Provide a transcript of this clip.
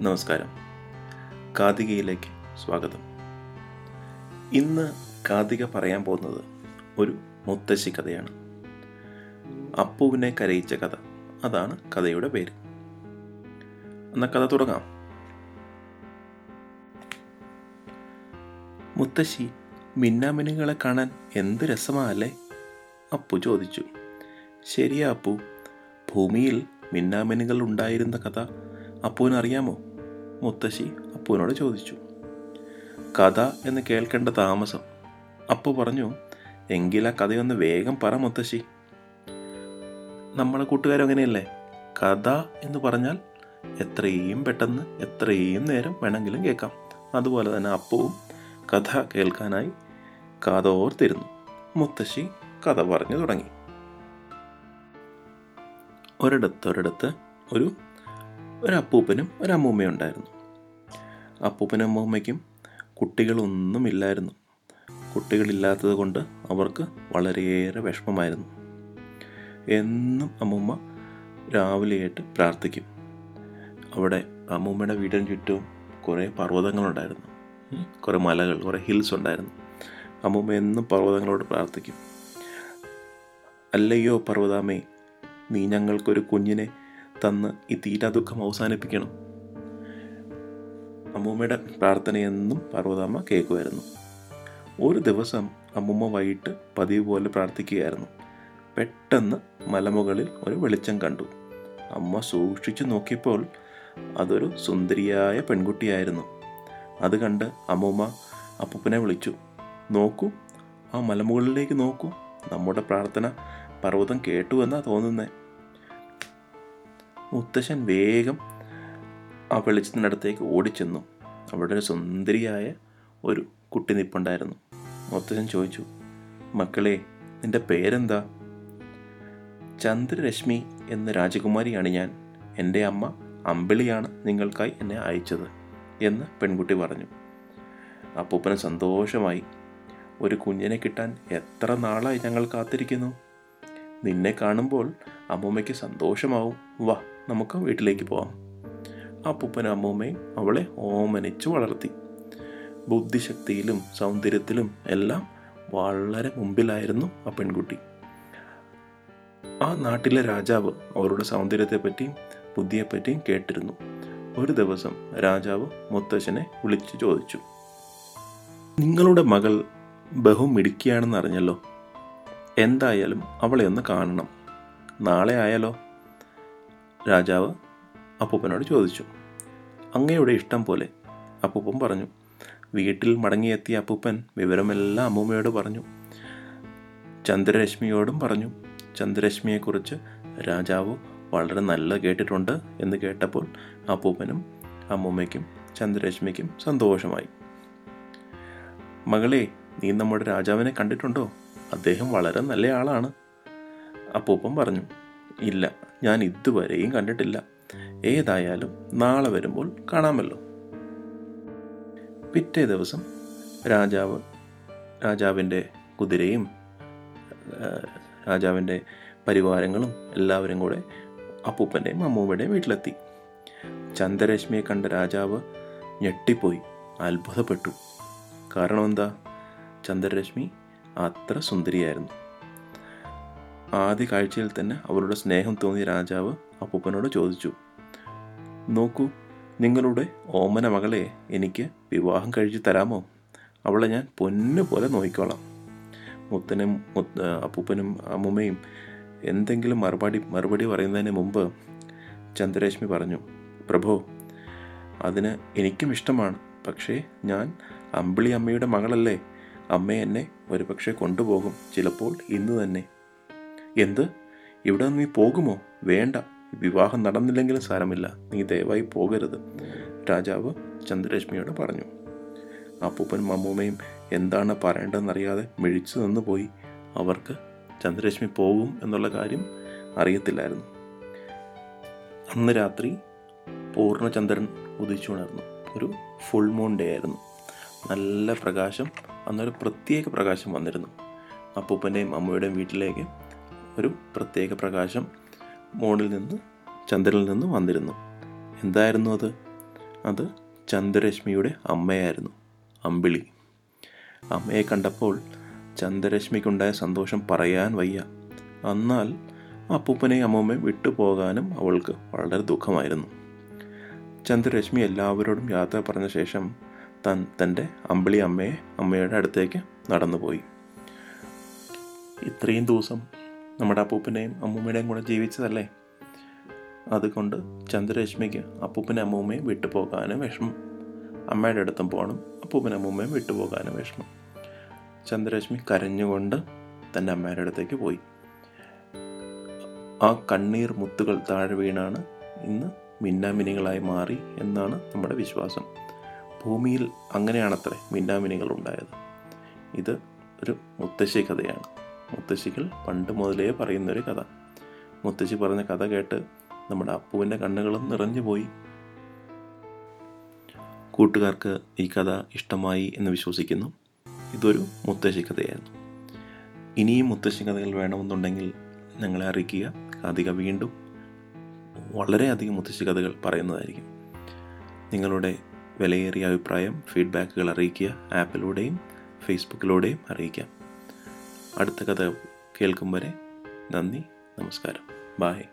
നമസ്കാരം. കാതികയിലേക്ക് സ്വാഗതം. ഇന്ന് കാതിക പറയാൻ പോകുന്നത് ഒരു മുത്തശ്ശി കഥയാണ്. അപ്പുവിനെ കരയിച്ച കഥ. അതാണ് കഥയുടെ പേര്. എന്ന കഥ തുടങ്ങാം. മുത്തശ്ശി മിന്നാമിനുകളെ കാണാൻ എന്ത് രസമാല്ലേ? അപ്പു ചോദിച്ചു. ശരിയാ അപ്പു. ഭൂമിയിൽ മിന്നാമിനുകൾ ഉണ്ടായിരുന്ന കഥ അപ്പുവിന് അറിയാമോ മുത്തശ്ശി അപ്പുവിനോട് ചോദിച്ചു. കഥ എന്ന് കേൾക്കേണ്ട താമസം. അപ്പു പറഞ്ഞു എങ്കിൽ ആ കഥയൊന്ന് വേഗം പറ മുത്തശ്ശി. നമ്മളെ കൂട്ടുകാരും അങ്ങനെയല്ലേ? കഥ എന്ന് പറഞ്ഞാൽ എത്രയും പെട്ടെന്ന് എത്രയും നേരം വേണമെങ്കിലും കേൾക്കാം. അതുപോലെ തന്നെ അപ്പവും കഥ കേൾക്കാനായി കാതോർത്തിരുന്നു. മുത്തശ്ശി കഥ പറഞ്ഞു തുടങ്ങി. ഒരിടത്തൊരിടത്ത് ഒരിടത്ത് ഒരു ഒരു ഒരമ്മൂമ്മയും ഉണ്ടായിരുന്നു. അപ്പൂപ്പനും അമ്മൂമ്മയ്ക്കും കുട്ടികളൊന്നുമില്ലായിരുന്നു. കുട്ടികളില്ലാത്തത് കൊണ്ട് അവർക്ക് വളരെയേറെ വിഷമമായിരുന്നു. എന്നും അമ്മൂമ്മ രാവിലെയായിട്ട് പ്രാർത്ഥിക്കും. അവിടെ അമ്മൂമ്മയുടെ വീടിന് ചുറ്റും കുറേ പർവതങ്ങളുണ്ടായിരുന്നു. കുറേ മലകൾ കുറേ ഹിൽസ് ഉണ്ടായിരുന്നു. അമ്മൂമ്മ എന്നും പർവതങ്ങളോട് പ്രാർത്ഥിക്കും. അല്ലയോ പർവതാമേ നീ ഞങ്ങൾക്കൊരു കുഞ്ഞിനെ തന്ന് ഈ തീരാ ദുഃഖം അവസാനിപ്പിക്കണം. അമ്മൂമ്മയുടെ പ്രാർത്ഥനയെന്നും പാർവതാമ്മ കേൾക്കുമായിരുന്നു. ഒരു ദിവസം അമ്മൂമ്മ വൈകിട്ട് പതിവ് പോലെ പ്രാർത്ഥിക്കുകയായിരുന്നു. പെട്ടെന്ന് മലമുകളിൽ ഒരു വെളിച്ചം കണ്ടു. അമ്മ സൂക്ഷിച്ചു നോക്കിയപ്പോൾ അതൊരു സുന്ദരിയായ പെൺകുട്ടിയായിരുന്നു. അത് കണ്ട് അമ്മൂമ്മ അപ്പൂപ്പനെ വിളിച്ചു. നോക്കൂ ആ മലമുകളിലേക്ക് നോക്കൂ. നമ്മുടെ പ്രാർത്ഥന പർവതം കേട്ടു എന്നാ തോന്നുന്നേ. മുത്തശ്ശൻ വേഗം ആ വെളിച്ചത്തിനടുത്തേക്ക് ഓടിച്ചെന്നു. അവിടെ ഒരു സുന്ദരിയായ ഒരു കുട്ടി നിപ്പുണ്ടായിരുന്നു. മുത്തശ്ശൻ ചോദിച്ചു മക്കളെ നിന്റെ പേരെന്താ? ചന്ദ്രരശ്മി എന്ന രാജകുമാരിയാണ് ഞാൻ. എന്റെ അമ്മ അമ്പിളിയാണ് നിങ്ങൾക്കായി എന്നെ അയച്ചത് എന്ന് പെൺകുട്ടി പറഞ്ഞു. അപ്പൂപ്പന് സന്തോഷമായി ഒരു കുഞ്ഞിനെ കിട്ടാൻ എത്ര നാളായി ഞങ്ങൾ കാത്തിരിക്കുന്നു? നിന്നെ കാണുമ്പോൾ അമ്മൂമ്മയ്ക്ക് സന്തോഷമാവും. വാ. നമുക്ക് വീട്ടിലേക്ക് പോവാം. അപ്പൂപ്പനും അമ്മൂമ്മയും അവളെ ഓമനിച്ചു വളർത്തി. ബുദ്ധിശക്തിയിലും സൗന്ദര്യത്തിലും എല്ലാം വളരെ മുമ്പിലായിരുന്നു ആ പെൺകുട്ടി. ആ നാട്ടിലെ രാജാവ് അവരുടെ സൗന്ദര്യത്തെപ്പറ്റിയും ബുദ്ധിയെപ്പറ്റിയും കേട്ടിരുന്നു. ഒരു ദിവസം രാജാവ് മുത്തശ്ശനെ വിളിച്ചു ചോദിച്ചു നിങ്ങളുടെ മകൾ ബഹുമിടുക്കിയാണെന്ന് അറിഞ്ഞല്ലോ. എന്തായാലും അവളെ ഒന്ന് കാണണം. നാളെ ആയാലോ? രാജാവ് അപ്പൂപ്പനോട് ചോദിച്ചു. അങ്ങയുടെ ഇഷ്ടം പോലെ അപ്പൂപ്പൻ പറഞ്ഞു. വീട്ടിൽ മടങ്ങിയെത്തിയ അപ്പൂപ്പൻ വിവരമെല്ലാം അമ്മൂമ്മയോട് പറഞ്ഞു. ചന്ദ്രരശ്മിയോടും പറഞ്ഞു. ചന്ദ്രരശ്മിയെക്കുറിച്ച് രാജാവ് വളരെ നല്ല കേട്ടിട്ടുണ്ട് എന്ന് കേട്ടപ്പോൾ അപ്പൂപ്പനും അമ്മൂമ്മയ്ക്കും ചന്ദ്രരശ്മിക്കും സന്തോഷമായി. മകളെ നീ നമ്മുടെ രാജാവിനെ കണ്ടിട്ടുണ്ടോ? അദ്ദേഹം വളരെ നല്ല ആളാണ്. അപ്പൂപ്പൻ പറഞ്ഞു. ഇല്ല. ഞാൻ ഇതുവരെയും കണ്ടിട്ടില്ല. ഏതായാലും നാളെ വരുമ്പോൾ കാണാമല്ലോ. പിറ്റേ ദിവസം രാജാവ് രാജാവിന്റെ കുതിരയും രാജാവിന്റെ പരിവാരങ്ങളും എല്ലാവരും കൂടെ അപ്പൂപ്പന്റെയും അമ്മൂമ്മയുടെയും വീട്ടിലെത്തി. ചന്ദ്രരശ്മിയെ കണ്ട രാജാവ് ഞെട്ടിപ്പോയി അത്ഭുതപ്പെട്ടു. കാരണം എന്താ? ചന്ദ്രരശ്മി അത്ര സുന്ദരിയായിരുന്നു. ആദ്യ കാഴ്ചയിൽ തന്നെ അവരുടെ സ്നേഹം തോന്നി രാജാവ് അപ്പൂപ്പനോട് ചോദിച്ചു നോക്കൂ നിങ്ങളുടെ ഓമന മകളെ എനിക്ക് വിവാഹം കഴിച്ചു തരാമോ? അവളെ ഞാൻ പൊന്നു പോലെ നോക്കിക്കോളാം. മുത്തനും മുത്ത് അപ്പൂപ്പനും അമ്മുമ്മയും എന്തെങ്കിലും മറുപടി മറുപടി പറയുന്നതിന് മുമ്പ് ചന്ദ്രരശ്മി പറഞ്ഞു പ്രഭോ അതിന് എനിക്കും ഇഷ്ടമാണ്. പക്ഷേ ഞാൻ അമ്പിളി അമ്മയുടെ മകളല്ലേ. അമ്മ എന്നെ ഒരുപക്ഷെ കൊണ്ടുപോകും. ചിലപ്പോൾ ഇന്ന് തന്നെ. എന്ത്? ഇവിടെ നീ പോകുമോ? വേണ്ട. വിവാഹം നടന്നില്ലെങ്കിലും സാരമില്ല. നീ ദയവായി പോകരുത്. രാജാവ് ചന്ദ്രരശ്മിയോട് പറഞ്ഞു. അപ്പൂപ്പനും അമ്മൂമ്മയും എന്താണ് പറയേണ്ടതെന്നറിയാതെ മിഴിച്ചു നിന്ന് പോയി അവർക്ക് ചന്ദ്രരശ്മി പോകും എന്നുള്ള കാര്യം അറിയത്തില്ലായിരുന്നു. അന്ന് രാത്രി പൂർണചന്ദ്രൻ ഉദിച്ചുണർന്നു. ഒരു ഫുൾ മൂൺ ഡേ ആയിരുന്നു. നല്ല പ്രകാശം അന്നൊരു പ്രത്യേക പ്രകാശം വന്നിരുന്നു. അപ്പൂപ്പന്റെയും അമ്മയുടെയും വീട്ടിലേക്ക് ഒരു പ്രത്യേക പ്രകാശം മോണിൽ നിന്ന് ചന്ദ്രനിൽ നിന്ന് വന്നിരുന്നു. എന്തായിരുന്നു അത്? അത് ചന്ദ്രരശ്മിയുടെ അമ്മയായിരുന്നു അമ്പിളി. അമ്മയെ കണ്ടപ്പോൾ ചന്ദ്രരശ്മിക്കുണ്ടായ സന്തോഷം പറയാൻ വയ്യ. എന്നാൽ അപ്പൂപ്പനെയും അമ്മൂമ്മയും വിട്ടുപോകാനും അവൾക്ക് വളരെ ദുഃഖമായിരുന്നു. ചന്ദ്രരശ്മി എല്ലാവരോടും യാത്ര പറഞ്ഞ ശേഷം തൻ തന്റെ അമ്പിളി അമ്മയെ അമ്മയുടെ അടുത്തേക്ക് നടന്നുപോയി. ഇത്രയും ദിവസം നമ്മുടെ അപ്പൂപ്പനെയും അമ്മൂമ്മയുടെയും കൂടെ ജീവിച്ചതല്ലേ? അതുകൊണ്ട് ചന്ദ്രരശ്മിക്ക് അപ്പൂപ്പനെ അമ്മൂമ്മയും വിട്ടുപോകാനും വിഷമം. അമ്മയുടെ അടുത്തും പോകണം അപ്പൂപ്പനെ അമ്മൂമ്മയും വിട്ടുപോകാനും വിഷമം. ചന്ദ്രരശ്മി കരഞ്ഞുകൊണ്ട് തന്റെ അമ്മയുടെ അടുത്തേക്ക് പോയി. ആ കണ്ണീർ മുത്തുകൾ താഴെ വീണാണ് ഇന്ന് മിന്നാമിനികളായി മാറി എന്നാണ് നമ്മുടെ വിശ്വാസം. ഭൂമിയിൽ അങ്ങനെയാണത്രേ മിന്നാമിനികൾ ഉണ്ടായത് ഇത് ഒരു മുത്തശ്ശി കഥയാണ് മുത്തശ്ശികൾ പണ്ട് മുതലേ പറയുന്നൊരു കഥ. മുത്തശ്ശി പറഞ്ഞ കഥ കേട്ട് നമ്മുടെ അപ്പുവിന്റെ കണ്ണുകളും നിറഞ്ഞു പോയി. കൂട്ടുകാർക്ക് ഈ കഥ ഇഷ്ടമായി എന്ന് വിശ്വസിക്കുന്നു. ഇതൊരു മുത്തശ്ശി കഥയായിരുന്നു. ഇനിയും മുത്തശ്ശി കഥകൾ വേണമെന്നുണ്ടെങ്കിൽ ഞങ്ങളെ അറിയിക്കുക. കാതിക വീണ്ടും വളരെയധികം മുത്തശ്ശി കഥകൾ പറയുന്നതായിരിക്കും. നിങ്ങളുടെ വിലയേറിയ അഭിപ്രായം ഫീഡ്ബാക്കുകൾ അറിയിക്കുക. ആപ്പിലൂടെയും ഫേസ്ബുക്കിലൂടെയും അറിയിക്കാം. അടുത്ത കഥ കേൾക്കും വരെ നന്ദി നമസ്കാരം. ബായ്